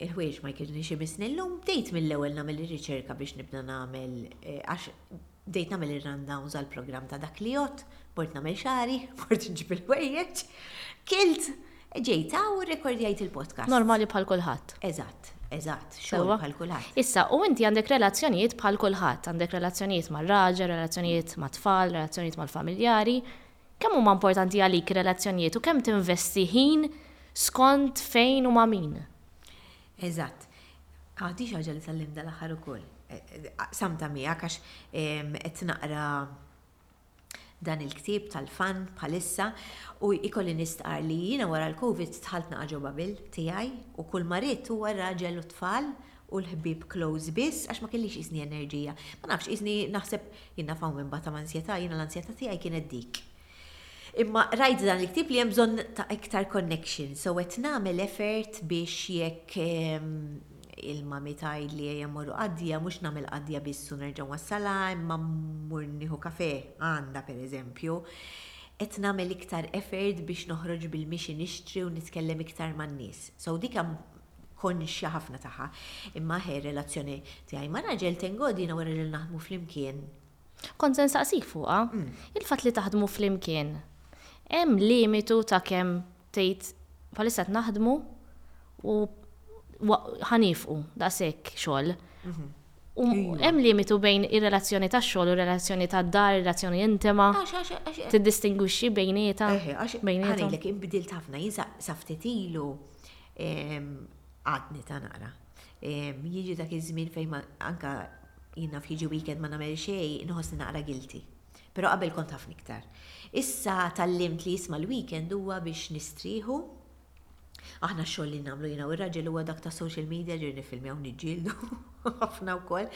il-ħwejjeġ ma jkinniex imissni llum, bdejt mill-ewwel nagħmel ir-riċerka biex nibda nagħmel, għax Bdejt nagħmel ir-rundowns għall-programm ta' dak li għodt, mort nagħmel xagħri, mort nġib il-ħwejjeġ, kilt, ġejt hawn u rrekordjajt il-podcast. Normali bħal kulħadd. Eżatt, eżatt, xogħol bħal kulħadd. Issa, u inti għandek relazzjonijiet bħal kulħadd, għandek relazzjonijiet mar-raġel, relazzjonijiet mat-tfal, relazzjonijiet mal-familjari. Kemm huma importanti għalik ir-relazzjonijiet u kemm tinvesti ħin skont fejn u ma' min? Eżatt. Ah, din xi ħaġa li tgħallimt dal-aħħar ukoll. Qsamtha miegħek għax qed naqra dan il-ktieb tal-fan bħalissa u ikolli nistqar li jiena wara l-Covid tħalt naqa' ġo babil tiegħi u kull ma ridt huwa r-raġel u t-tfal u l-ħbieb close biss għax ma kellix qisni enerġija. Ma nafx qisni naħseb jien naf hawn min bata' ma' ansjetà, jiena l-ansjetà tiegħi kienet dik. Imma rajt dan il-ktieb li hemm bżonn ta' iktar connection, so qed nagħmel effort biex jekk il-mami tgħid li ejja morru qaddija, mhux nagħmel qaddija biss u nerġa' wassalha imma mmur nieħu kafe għandha pereżempju. Qed nagħmel iktar effort biex noħroġ bil-mixi nixtri u nitkellem iktar man-nies. So dik konxja ħafna tagħha. Imma ħe relazzjoni tiegħi ma' raġel thank God jiena u raġel naħdmu flimkien Kont se nsaqsik fuqha. Il-fatt li taħdmu flimkien, hemm limitu ta' kemm tgħid bħalissa qed naħdmu u ħa niefqu daqshekk xogħol. U hemm limitu bejn ir-relazzjoni tax-xogħol u r-relazzjoni tad-dar, ir-relazzjoni intima? Tiddistingwixxi bejnietha? Għax ħa ngħidlek, inbidilt ħafna. Jien sa ftit ilu għadni ta' naqra. Jiġi dak iż-żmien fejn ma anke jien naf jiġi weekend ma nagħmel xejn, inħossni naqra guilty. Però qabel kont ħafna iktar. Issa tgħallimt li isma' l-weekend huwa biex nistrieħu. Aħna x-xogħol li nagħmlu jiena u r-raġel huwa dak tas-social media, ġifieri niffilmjaw niġġieldu ħafna wkoll.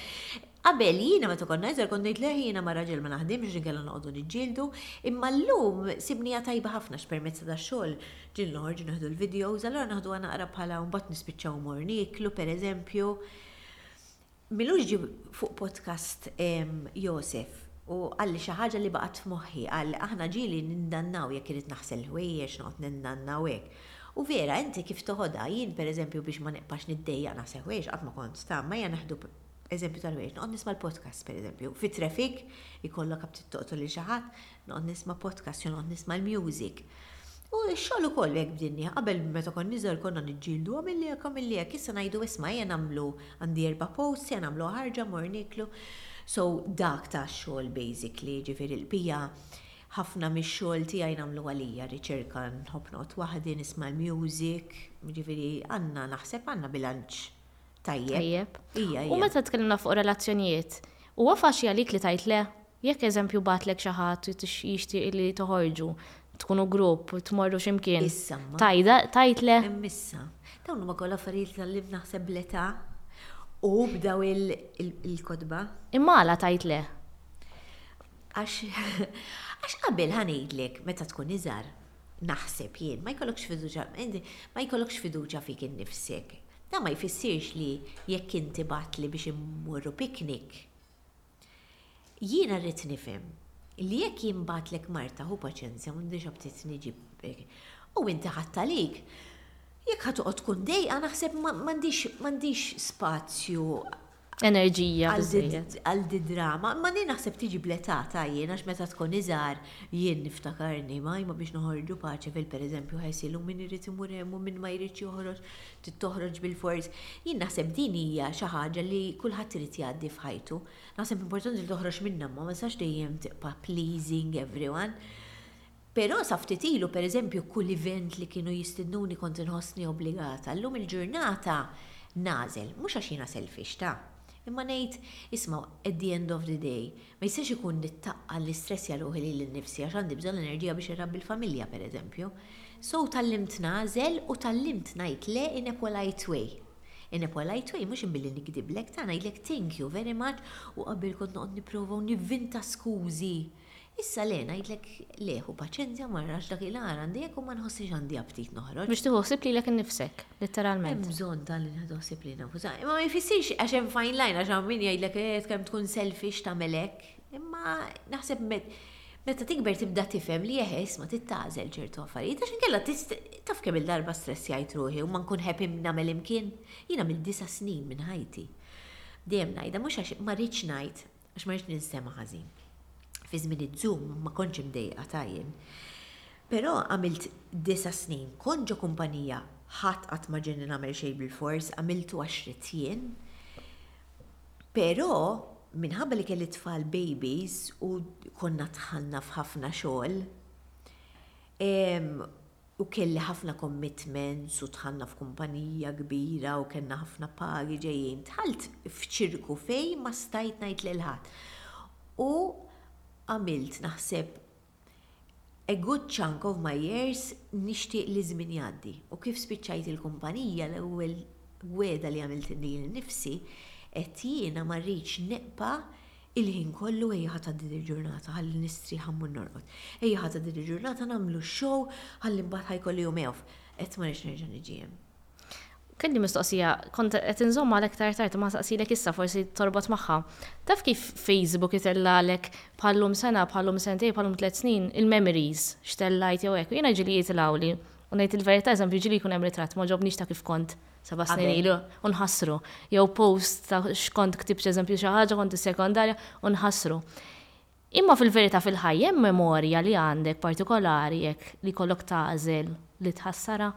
Qabel jiena meta kont ngħiżel kont ngħid leh jiena mar-raġel ma naħdimx inkella noqogħdu niġġieldu, imma llum sibniha tajba ħafna x'permezz ta' dax-xogħol Ġieli noħorġu neħdu l-videos, allura naħduha naqra bħala u mbagħad nispiċċaw immorru nieklu, pereżempju. Milux ġie fuq podcast Josef u qalli xi ħaġa li baqgħet f'moħħi, qal aħna ġieli nindannaw jekk irid naħsel l-ħwejjeġ, noqgħod nindanna u hekk. U vera, inti kif toħodha, jien pereżempju biex ma nibqax niddejjaq naħsel ħwejjeġ qatt ma kont ta' ma ejja neħdu eżempju tal-ħwejjeġ, noqgħod nisma' l-podcast pereżempju. Fit-traffic, ikollok ftit toqtol lil xi ħadd, Noqgħod nisma' podcast jew noqgħod nisma' l-music. U x-xogħol ukoll hekk bdinni, qabel meta kont niżel konna niġġieldu għamilli hekk għamilli hekk, issa ngħidu isma' ejja nagħmlu għandi erba' posts ejja nagħmluha ħarġa mmorru nieklu. So dak ta x-xogħol basically, jiġifieri l-bqija ħafna mix-xogħol tiegħi nagħmlu għalija, riċerka nħobb noqgħod waħdi nisma' l-music, jiġifieri għandna naħseb għandna bilanċ tajjeb. Tajjeb. U meta tkellimna fuq relazzjonijiet, huwa faċli għalik li tgħid le? Jekk eżempju bagħatlek xi ħadd u jixtieq li toħorġu, tkunu grupp, tmorru xi mkien, tgħidha, tgħidlek. Hemm issa. Dawn huma kollha affarijiet li tgħallimt naħseb bl-età u b'dawn il-kotba. Imma għala tgħidlek? Għax qabel ħa ngħidlek meta tkun iżgħar, naħseb jien, ma jkollokx fiduċja, ma jkollokx fiduċja fik innifsek. Dan ma jfissirx li jekk inti bagħatli biex immorru picnic, Jiena rrid nifhem li jekk jien bgħatlek Marta ħu paċenzja u nerġa' bdiet niġi u inti ħadt għalik, jekk ħa toqgħod tkun dejqa naħseb m'għandix m'għandix spazju Enerġija biżżejjed. għal d-drama, imma din naħseb tiġi bl-età ta' jien għax meta tkun iżgħar jien niftakarni ma' imma biex noħorġu paċe fil pereżempju ħessil u min irid imur hemm u min ma jridx joħroġ. Trid toħroġ bilfors. Jien naħseb din hija xi ħaġa li kulħadd irid jgħaddi f'ħajtu. Naħseb importanti li toħroġ minnha imma ma tistax dejjem tibqa' pleasing everyone. Però sa ftit ilu pereżempju kull event li kienu jistidnuni kont inħossni obbligata. Llum il-ġurnata nagħżel, mhux għax jiena selfish ta! Imma ngħid, isma' at the end of the day, Ma jistax ikun li t-taqqa l-istressja ruħi lili nnifsi għax għandi bżonn l-enerġija biex irrabbi l-familja, pereżempju. So tgħallimt nagħżel u tgħallimt ngħid le in a polite way. In a polite way mhux billi nigdibhlek, ta' ngħidlek thank you very much u qabel kont noqgħod nipprova u nivvinta skużi. Issa le, ngħidlek le, ħu paċenzja, ma narax dak il-agħar għandi hekk u ma nħossniex għandi aptit noħroġ. Biex tieħu ħsieb lilek innifsek. Litteralment. Hemm bżonn ta' li nieħdu ħsieb lilna nfusna. Imma ma jfissirx għax hemm fine line għax hawn min jgħidlek eh kemm tkun selfish tagħmel hekk. Imma naħseb meta tikber tibda tifhem li eħe isma' trid tagħżel ċertu affarijiet għax inkella taf kemm-il darba stressjajt ruħi u ma nkun happy nagħmel imkien? Jien għamilt disa' snin minn ħajti. Dejjem ngħidha mhux għax ma rridx ngħid għax ma rridx ninstema' ħażin. Fi żmien iż-Zoom ma kontx imdejqa ta' jien. Però għamilt disa' snin, kont ġo kumpanija, ħadd qatt ma ġieni nagħmel xejn bilfors, għamiltu għax ridt jien. Però minħabba li kelli t-tfal babies u konna dħalna f'ħafna xogħol, u kelli ħafna commitments u dħalna f'kumpanija kbira u kellna ħafna pagi ġejjin, dħalt f'ċirku fejn ma stajt ngħid lil ħadd u għamilt naħseb a good chunk of my years nixtieq li ż-żmien jgħaddi u kif spiċċajt il-kumpanija l-ewwel wegħda li għamilt lili nnifsi għedt jiena ma rridx neqpa' Il-ħin kollu ejjaħa ta' din il-ġurnata ħalli nistrieħ immur norqod. Ejjaħa ta' din il-ġurnata nagħmlu x-show ħalli mbagħad ħa jkolli jum off. Qed ma rridx nerġa' niġi hemm. Kelli mistoqsija, kont qed inżommha għal aktar tard imma nsaqsilek issa forsi torbot magħha. Taf kif Facebook itellgħalek bħal lum sena, bħal lum sentejn, bħal lum tliet snin, il-memories, x'tellgħajt jew hekk. U jiena jġieli jitilgħuli. U ngħid il-verità, eżempju, jġieli jkun hemm ritratt m'għoġobnix ta' kif kont. seba' snin Qabel. ilu, u nħassru. Jew post ta' x'kont ktibt eżempju xi ħaġa kont is-sekondarja u nħassru. Imma fil-verità fil-ħajja hemm memorja li għandek partikolari hekk li jkollok tagħżel li tħassarha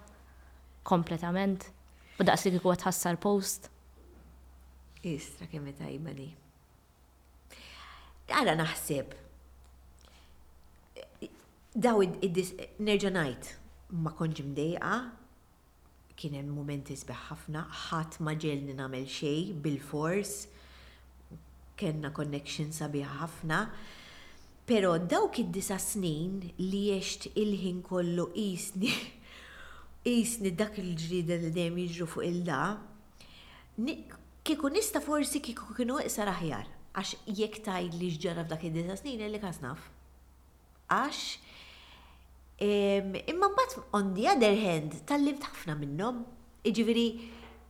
kompletament u daqs li kieku qed tħassar post? Istra kemm hi tajba di. Ara naħseb daw id-dis nerġa' ngħid ma kontx mdejqa kien hemm mumenti sbieħ ħafna, ħadd ma ġegħelni nagħmel xejn bilfors, kellna connection sabiħa ħafna, però dawk id-disa' snin li għext il-ħin kollu qisni qisni dak il-ġrieden li dejjem jiġru fuq il-da, kieku nista' forsi kieku kienu iqsar aħjar, għax jekk tgħidli x'ġara f'dak id-disa' snin ngħidlek ħa 's naf. għax imma mbagħad on the other hand tallimt ħafna minnhom. Jiġifieri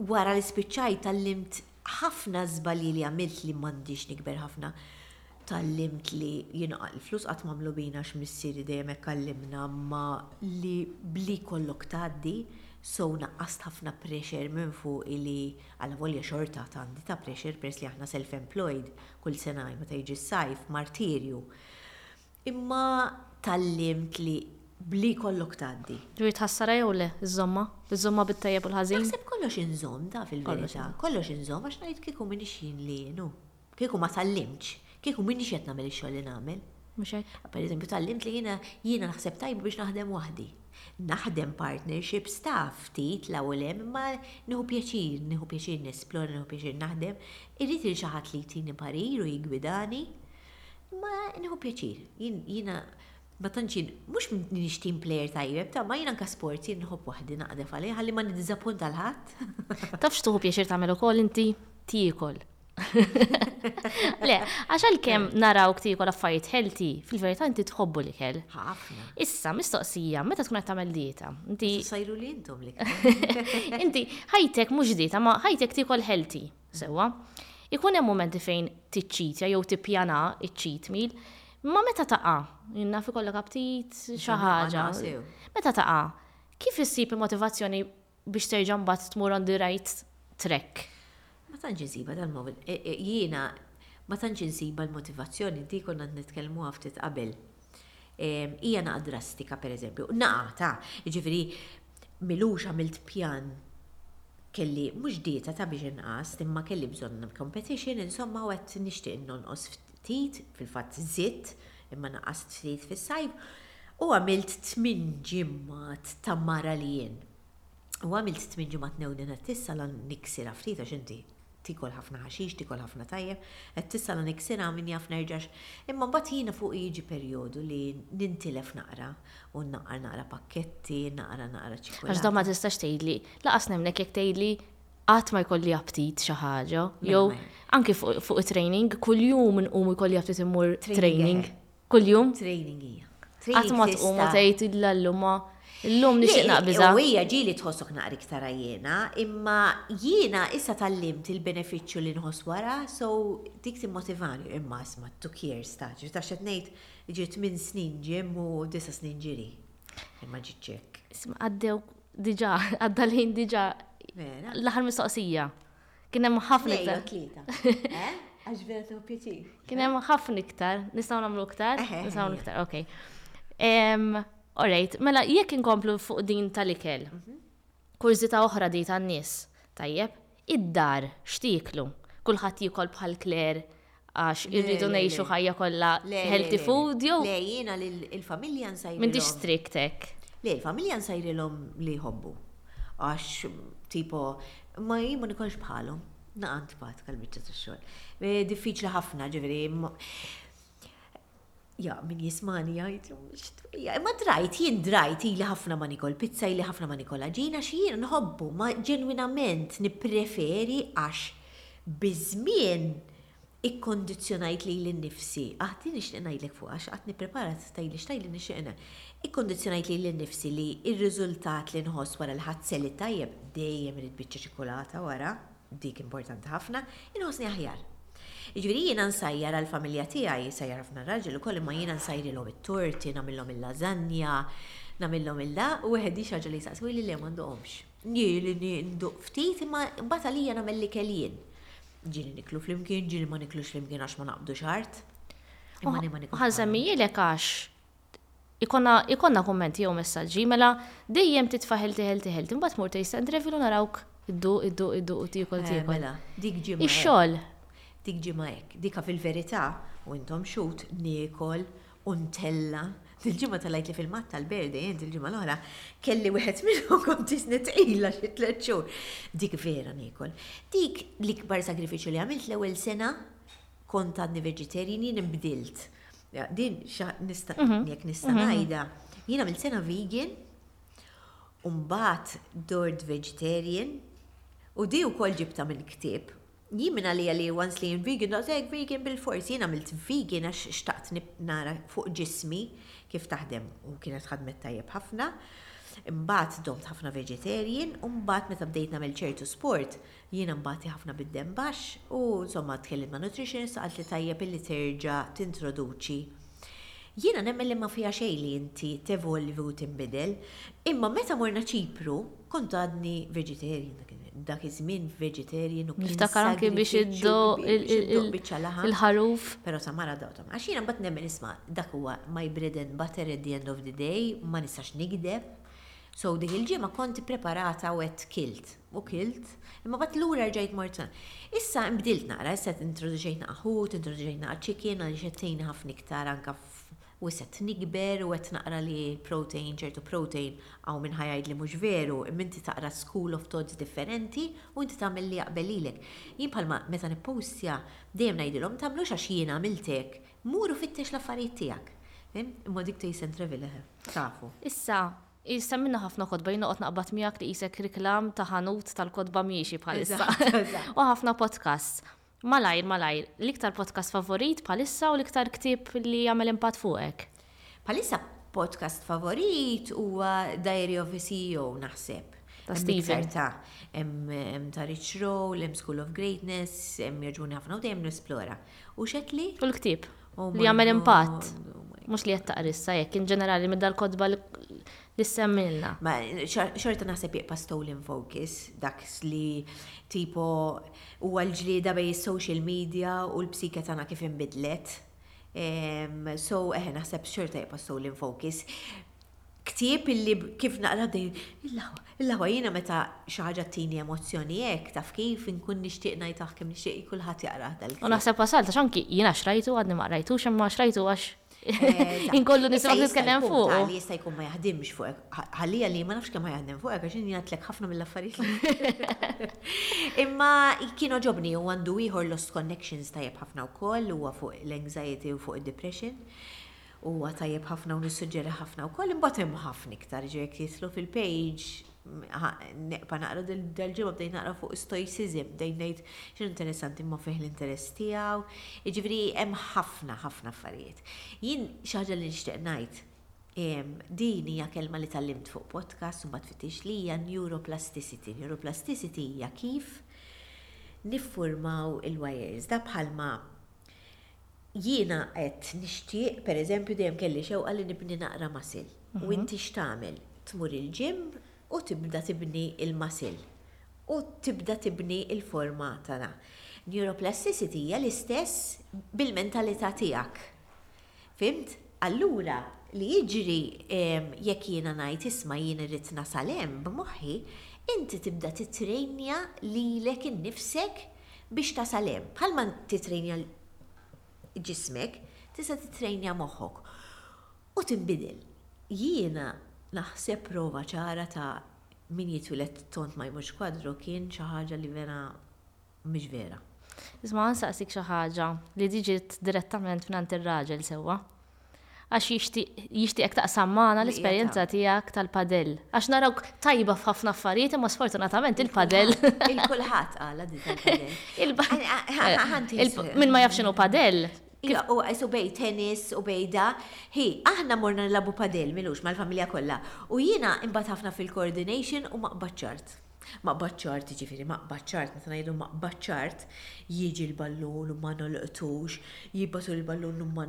wara li spiċċajt tallimt ħafna żbalji li għamilt li m'għandix nikber ħafna. Tallimt li jien il-flus qatt m'għamlu bina x'missieri dejjem hekk għallimna ma li bli kollok tgħaddi so naqqast ħafna pressure minn fuq li għal volja xorta għandi ta' pressure peress li aħna self-employed kull sena meta jiġi s-sajf martirju. Imma tgħallimt li b'li jkollok tgħaddi. Trid tħassarha jew le, iżżommha? Iżżommha bit-tajjeb u l-ħażin? Naħseb kollox inżomm, taf il-verità. Kollox inżomm għax ngħid kieku m'iniex jien li, nu, kieku ma tgħallimtx, kieku m'iniex qed nagħmel ix-xogħol li nagħmel. Mhux hekk? Per eżempju tgħallimt li jiena, jiena naħseb tajjeb biex naħdem waħdi. Naħdem partnership, staff ftit 'l hawn u 'l hemm imma nieħu pjaċir, nieħu pjaċir nesplora, nieħu pjaċir naħdem. Irrid il xi ħadd li jtini parir u jiggwidani. Imma nieħu pjaċir. Jiena ma tantx jien mhux m'iniex team player tajjeb, ta' ma jiena anke sports jien nħobb waħdi naqdef għalih ħalli ma niddiżappunta 'l ħadd. Taf x'tieħu pjaċir tagħmel ukoll inti? Tiekol. Le, għax għalkemm narawk tiekol affarijiet healthy, fil-verità inti tħobbu l-ikel. Ħafna. Issa, mistoqsija, meta tkun qed tagħmel dieta, inti. Sajruli intom l-ikel. Inti ħajtek mhux dieta, ma ħajtek tiekol healthy. Sewwa, ikun hemm mumenti fejn tiċċitja jew tippjana ċ-cheat meal, imma meta taqa', jien naf ikollok aptit xi ħaġa, meta taqa', kif issib il-motivazzjoni biex terġa' mbagħad tmur on the right track? Ma tantx insibha dal-moment. Jiena ma tantx insibha l-motivazzjoni, dik konna qed nitkellmuha ftit qabel. Hija naqa' drastika pereżempju, naqa' ta' jiġifieri milux għamilt pjan kelli mhux dieta ta' biex inqas imma kelli bżonn competition insomma u qed nixtieq nonqos ftit fil-fatt żitt imma naqqast ftit fis-sajf u għamilt tmien ġimgħat ta' mara li jien. U għamilt tmien ġimgħat newwden għat-tissa la niksirha ftit għax inti Tiekol ħafna ħaxix, tiekol ħafna tajjeb, qed tissal u niksirha min jaf nerġax. Imma mbagħad jiena fuqi jiġi perjodu li nintilef naqra u nnaqqar naqra pakketti, naqra naqra ċikkulata. Għax dan ma tistax tgħidli, lanqas nemmnek jekk tgħidli qatt ma jkolli aptit xi ħaġa. Jew anki fuq it-training, kuljum inqum ikolli aptit immur training. Kuljum training hija. Qatt ma tqum u tgħid illa llum Illum nixtieq naqbiżha. U hija ġieli tħossok naqra iktar għajjiena, imma jiena issa tgħallimt il-benefiċċju li nħoss wara, so dik timmotivani. Imma isma' it took years ta' ġri, taf x'qed ngħid, ġiet tmien snin gym u disa' snin ġiri. Imma ġiet ċekk. Isma' għaddew diġà, għadda l-ħin diġà. L-aħħar mistoqsija. Kien hemm ħafna iktar. Tnejn u tlieta. Eh? Għax vera tieħu pjaċir. Kien hemm ħafna iktar, nistgħu nagħmlu iktar? Eħe, Nistgħu nagħmlu eħe. iktar, okej. Em, Alright, mela jekk inkomplu fuq din tal-ikel. Kurżità oħra di tan-nies, tajjeb? Id-dar x'tieklu? Kulħadd jiekol bħal Claire Għax irridu ngħixu ħajja kollha healthy food jew. Le, jiena lill-familja nsajrilhom. M'intix strict hekk. Le, il-familja nsajrilhom li jħobbu. Għax tipo, ma jien ma nikolx bħalhom. Naqa' antipatika l-biċċa tax-xogħol. Diffiċli ħafna, ġifieri. Ja, min jismani jgħid, imma drajt, jien drajt ili ħafna ma nikol pizza, ili ħafna ma nikol ġina, xi jien nħobbu, ma ġenwinament nippreferi għax biż-żmien ikkondizzjonajt lili nnifsi, aħt li nixtieq ngħidlek fuq għax qatt nipprepara stajli li xtajli nixtieq ikkondizzjonajt lili nnifsi li r-riżultat li nħoss wara l-ħadd seli tajjeb dejjem irid biċċa ċikulata wara. dik importanti ħafna, inħossni aħjar. Jiġifieri jiena nsajjar għall-familja tiegħi, nsajjar ħafna r-raġel ukoll imma jiena nsajrilhom it-torti, nagħmilhom il-lażanja, nagħmilhom il-da, u weħed hi xi ħaġa li jsaqsuli le m'għandhomx. Ġieli nduq ftit imma mbagħad għalija nagħmel l-ikel jien. Ġieli niklu flimkien, ġieli ma niklux flimkien għax ma naqbdux art. Ħa żemmijilek għax Ikollna ikollna kummenti jew messaġġi, mela dejjem titfaħel tiħel tiħel, imbagħad tmur taste and refill u narawk idduq idduq idduq u tiekol tiekol. Mela, dik ġimgħa hekk. Ix-xogħol. Dik ġimgħa hekk. Dika fil-verità, u intom xhud, niekol u ntella'. Dil-ġimgħa tellgħajt li fil-Matt tal-Birthday int il-ġimgħa l-oħra, kelli wieħed minnhom kont jisni tqil għal xi tliet xhur. Dik vera niekol. Dik l-ikbar sagrifiċċju li għamilt l-ewwel sena kont għadni vegetarian jien inbdilt. Din nista' mhm. jekk nista' mhm. ngħidha, jien għamil sena vegan, u mbagħad dort vegetarian, u di wkoll ġibta minn ktieb. Jien minn għalija li once li jien vegan, daqshekk vegan bil-fors, jien għamilt vegan għax xtaqt nara fuq ġismi kif taħdem u kienet ħadmet tajjeb ħafna. Mbagħad domt ħafna vegetarian, u mbagħad meta bdejt nagħmel ċertu sport, Jiena nbati ħafna bid-demm baxx u insomma tkellimt ma' nutritionist u qalt li tajjeb illi terġa' tintroduċi. Jiena nemmen li ma fiha xejn li inti tevolvi u tinbidel. Imma meta morna Ċipru kont għadni vegetarian dak iż-żmien. Dak iż-żmien vegetarian u kien sagrifiċċju kbir biex indoq biċċa laħam. Però sa mara dawt għamel. Għax jiena mbagħad nemmen isma' dak huwa my bread and butter at the end of the day, ma nistax nigdeb. So dik il-ġimgħa kont ippreparata u għedt kilt. u kilt, imma mbagħad lura rġajt mort. Issa nbdilt naqra, issa introduċejt naqra ħut, introduċejt naqra chicken għaliex qed tgħinni ħafna iktar anke u issa qed nikber u qed naqra li protein, ċertu protein hawn min ħa jgħidli mhux veru, imma inti taqra school of thoughts differenti u inti tagħmel li jaqbel lilek. Jien bħalma meta nippostja dejjem ngħidilhom tagħmlux għax jien għamilt hekk, mur u fittex l-affarijiet tiegħek. Imma dik taste and travel eħe, tafu. Issa Hi semminna ħafna kotba, jien noqgħod naqbad miegħek li qisek riklam ta' ħanut tal-kotba miexi bħalissa. U ħafna podcasts. Malajr, malajr, l-iktar podcast favorit bħalissa u l-iktar ktieb li għamel impatt fuqek? Bħalissa podcast favorit huwa Diary of a CEO naħseb. Ta' Stephen. Ta' hemm ta' Rich Roll, hemm School of Greatness, hemm jirġuni ħafna u dejjem nesplora. U xekli? U l-ktieb. li jagħmel impatt. Mhux li qed taqrissa jekk in ġenerali minn dal-kotba li semmilna. Ma xorta naħseb jibqa' stolen focus dak li tipo huwa l-ġlieda bej is-social media u l-psike tagħna kif inbidlet. So eħe naħseb xorta jibqa' stolen focus. Ktieb illi kif naqrah dejjem il-laħwa, il-laħwa jiena meta xi ħaġa tini emozzjoni hekk taf kif inkun nixtieq ngħid aħ kemm nixtieq kulħadd jaqrah dal-ktieb. U naħseb wasalt għax anki jiena xtrajtu għadni ma qrajtux imma xtrajtu għax inkollu nisimgħek titkellem fuqu. Jista' jkun tali, jista' jkun ma jaħdimx fuqek. Għalija li ma nafx kemm ħa jaħdem fuqek għax jien ngħidlek ħafna mill-affarijiet li. Imma kien għoġobni u għandu ieħor Lost Connections tajjeb ħafna wkoll huwa fuq l-anxiety u fuq id-depression. Huwa tajjeb ħafna u nissuġġeri ħafna wkoll, imbagħad hemm ħafna iktar, jiġifieri jekk tidħlu fil-page, neqpa' naqra dal-ġimgħa bdejt naqra fuq is-stoicism, bdejt ngħid x'inhu interessanti imma fih l-interess tiegħu, jiġifieri hemm ħafna, ħafna affarijiet. Jien xi ħaġa li nixtieq ngħid, din hija kelma li tgħallimt fuq podcast u mbagħad fittix li hija neuroplasticity. Neuroplasticity hija kif niffurmaw il-wires. Dak bħalma Jiena qed nixtieq, per eżempju dejjem kelli xewqa li nibni naqra muscle. U inti x'tagħmel? Tmur il-gym u tibda tibni l-muscle. U tibda tibni l-forma ta' dan. Neuroplasticity hija l-istess bil-mentalità tiegħek. Fhimt? Allura, li jiġri jekk jiena ngħid isma' jien irrid nasal hemm b'moħħi, inti tibda tittrejnja lilek innifsek, Biex tasal hemm, bħalma tittrejnja ġismek, tista' tittrejnja moħħok u tinbidel. Jiena naħseb prova ċara ta' min jitwieled tond ma jmutx kwadro kien xi ħaġa li vera mhix vera. Isma' nsaqsik xi ħaġa li diġit direttament f'nant ir-raġel sewwa. għax jixtieqek taqsam magħna l-esperjenza tiegħek tal-padel. Għax narawk tajba f'ħafna affarijiet imma sfortunatament il-padel. Il-kulħadd għala dik il-padel. Min ma jafx x'inhu padel? U għajsu bej tennis u bejda, hi, aħna morna nilabu padel milux mal-familja kollha. U jiena imbagħad ħafna fil-coordination u ma qbadċart. Ma qbadx ċart, jiġifieri ma qbadx ċart, meta ngħidu ma qbadx ċart, jiġi l-ballun u ma nolqtux, jibgħatu l-ballun u ma.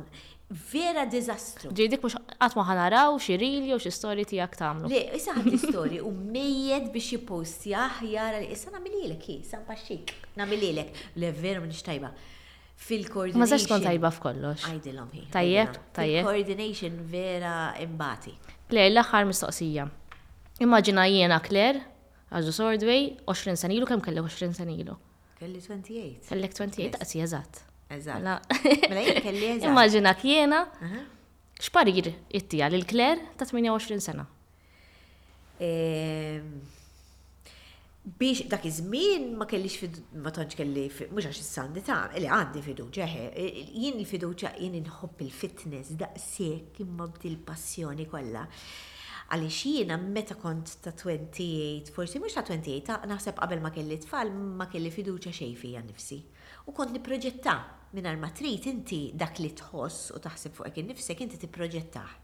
Vera diżastru! Ġieli dik mhux qatt ma ħa naraw xi reel jew xi storji tiegħek tagħmlu. Le, issa ħadt l-istorji u mejjet biex jippostjah jara li issa nagħmilhielek hi, issa npaxxik, nagħmilhielek. Le veru m'iniex tajba. Fil-coordination. Ma tistax tkun tajba f'kollox. Għidilhom hi. Tajjeb, tajjeb. Fil-coordination vera imbagħti. Le, l-aħħar mistoqsija. Immaġina jiena Claire, Azus Ordway, 20 sena ilu, kemm kellek 20 sena ilu? Kelli 28. Kellek 28, taqsi eżatt. Eżatt. Mela, mela jien kelli eżatt. Immaġinak jiena x'parir ittija lil Claire ta' 28 sena. Ehm, biex dak iż-żmien ma kellix ma tantx kelli mhux għax is-sandità, li għandi fiduċja ħe, jien il-fiduċja jien inħobb il-fitness daqshekk imma bdil passjoni kollha. Għaliex jiena meta kont ta' 28, forsi mhux ta' 28, naħseb qabel ma kelli tfal ma kelli fiduċja xejn fija nnifsi. U kont nipproġetta mingħajr ma trid inti dak li tħoss u taħseb fuqek innifsek inti tipproġettah.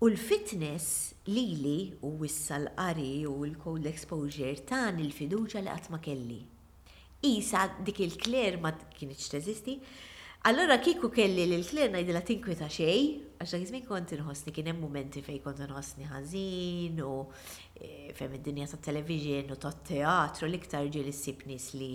U l-fitness lili u issa l-qari u l-cold exposure tani l-fiduċja li qatt ma kelli. Qisha dik il-Claire ma kinitx teżisti. Allura kieku kelli lil Claire ngħidilha tinkwieta xejn, għax dak iż-żmien kont inħossni kien hemm mumenti fejn kont inħossni ħażin u fehm id-dinja tat-television u tat-teatru l-iktar ġieli ssib nies li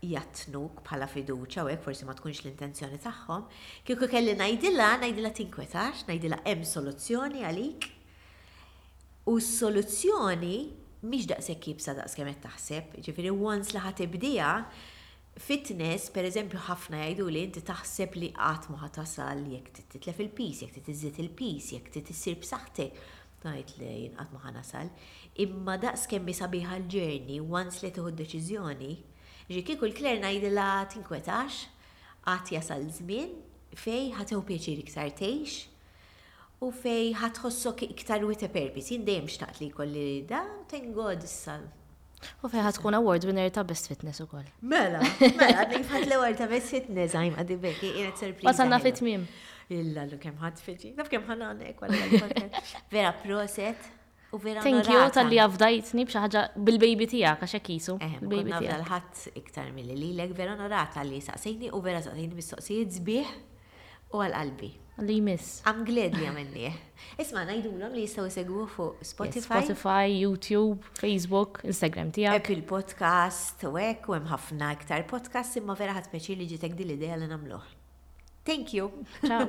jgħattnuk bħala fiduċja u hekk forsi ma tkunx l-intenzjoni tagħhom, kieku kelli ngħidilha, ngħidilha tinkwetax, ngħidilha hemm soluzzjoni għalik. U s-soluzzjoni mhix daqshekk jibsa daqs kemm qed taħseb, ġifieri once li ħadd ibdiha, fitness pereżempju ħafna jgħidu li inti taħseb li qatt ma ħatasal jekk titlef il-pis, jekk titiżżid il-pis, jekk titissir b'saħħtek, Tgħid le jien qatt ma ħa nasal, imma daqs kemm hi sabiħa l-journey once li tieħu d-deċiżjoni. Ġifieri kieku l-Claire ngħidilha tinkwetax, għad jasal żmien fejn ħa tieħu pjaċir iktar tgħix u fejn ħa tħossok iktar with a purpose. Jien dejjem xtaqt li jkolli dan, thank God issa U fejn tkun award winner ta' Best Fitness ukoll. Mela, mela, għadni ħadd l-award ta' Best Fitness, għajm għaddi bekki, jienet sorpriża. Wasanna fit tmim. Illa l kem ħadd fiċi. Naf kem ħana għandek wara Vera proset. U vera Thank you tal-li għafdajtni bċa ħagġa bil-baby tija, kaxek kisu. Eh, baby tija. l-ħat iktar mill-li l vera norata li saqsejni u vera saqsejni mistoqsijiet zbieħ. U għal qalbi. Li jmiss. I'm glad li għamilnieh. Isma' ngħidulhom li jistgħu jsegwuh fuq Spotify. Spotify, YouTube, Facebook, Instagram tiegħek. Apple Podcast u hekk u hemm ħafna iktar podcast imma vera ħadd peċir li ġitek din l-idea li nagħmluh. Thank you. Ciao.